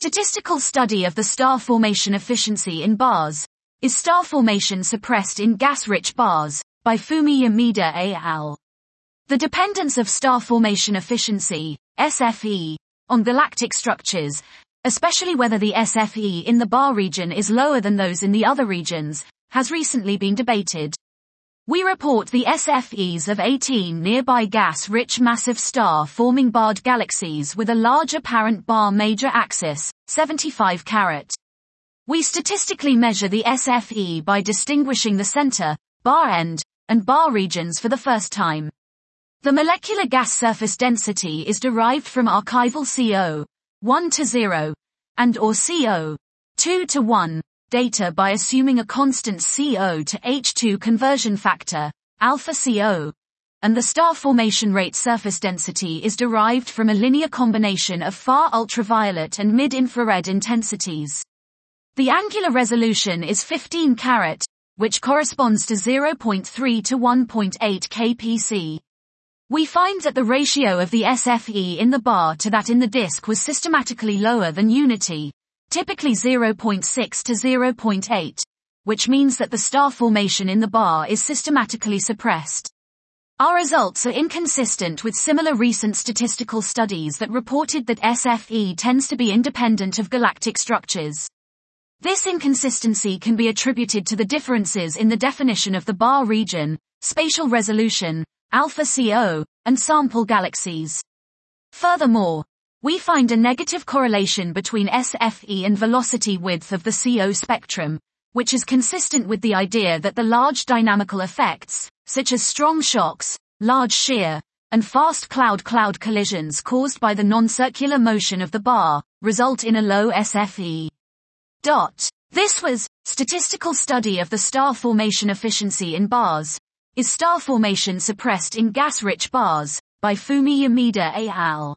Statistical study of the star formation efficiency in bars. Is star formation suppressed in gas-rich bars? By Fumiya Maeda et al. The dependence of star formation efficiency, SFE, on galactic structures, especially whether the SFE in the bar region is lower than those in the other regions, has recently been debated. We report the SFEs of 18 nearby gas-rich massive star-forming barred galaxies with a large apparent bar major axis, 75 carat. We statistically measure the SFE by distinguishing the center, bar end, and bar regions for the first time. The molecular gas surface density is derived from archival CO, 1 to 0, and or CO, 2 to 1, data by assuming a constant CO to H2 conversion factor, alpha CO, and the star formation rate surface density is derived from a linear combination of far ultraviolet and mid-infrared intensities. The angular resolution is 15 carat, which corresponds to 0.3 to 1.8 kpc. We find that the ratio of the SFE in the bar to that in the disk was systematically lower than unity, typically 0.6 to 0.8, which means that the star formation in the bar is systematically suppressed. Our results are inconsistent with similar recent statistical studies that reported that SFE tends to be independent of galactic structures. This inconsistency can be attributed to the differences in the definition of the bar region, spatial resolution, alpha CO, and sample galaxies. Furthermore, we find a negative correlation between SFE and velocity width of the CO spectrum, which is consistent with the idea that the large dynamical effects, such as strong shocks, large shear, and fast cloud-cloud collisions caused by the non-circular motion of the bar, result in a low SFE. Dot. This was, statistical study of the star formation efficiency in bars. Is star formation suppressed in gas-rich bars? By Fumiya Maeda et al.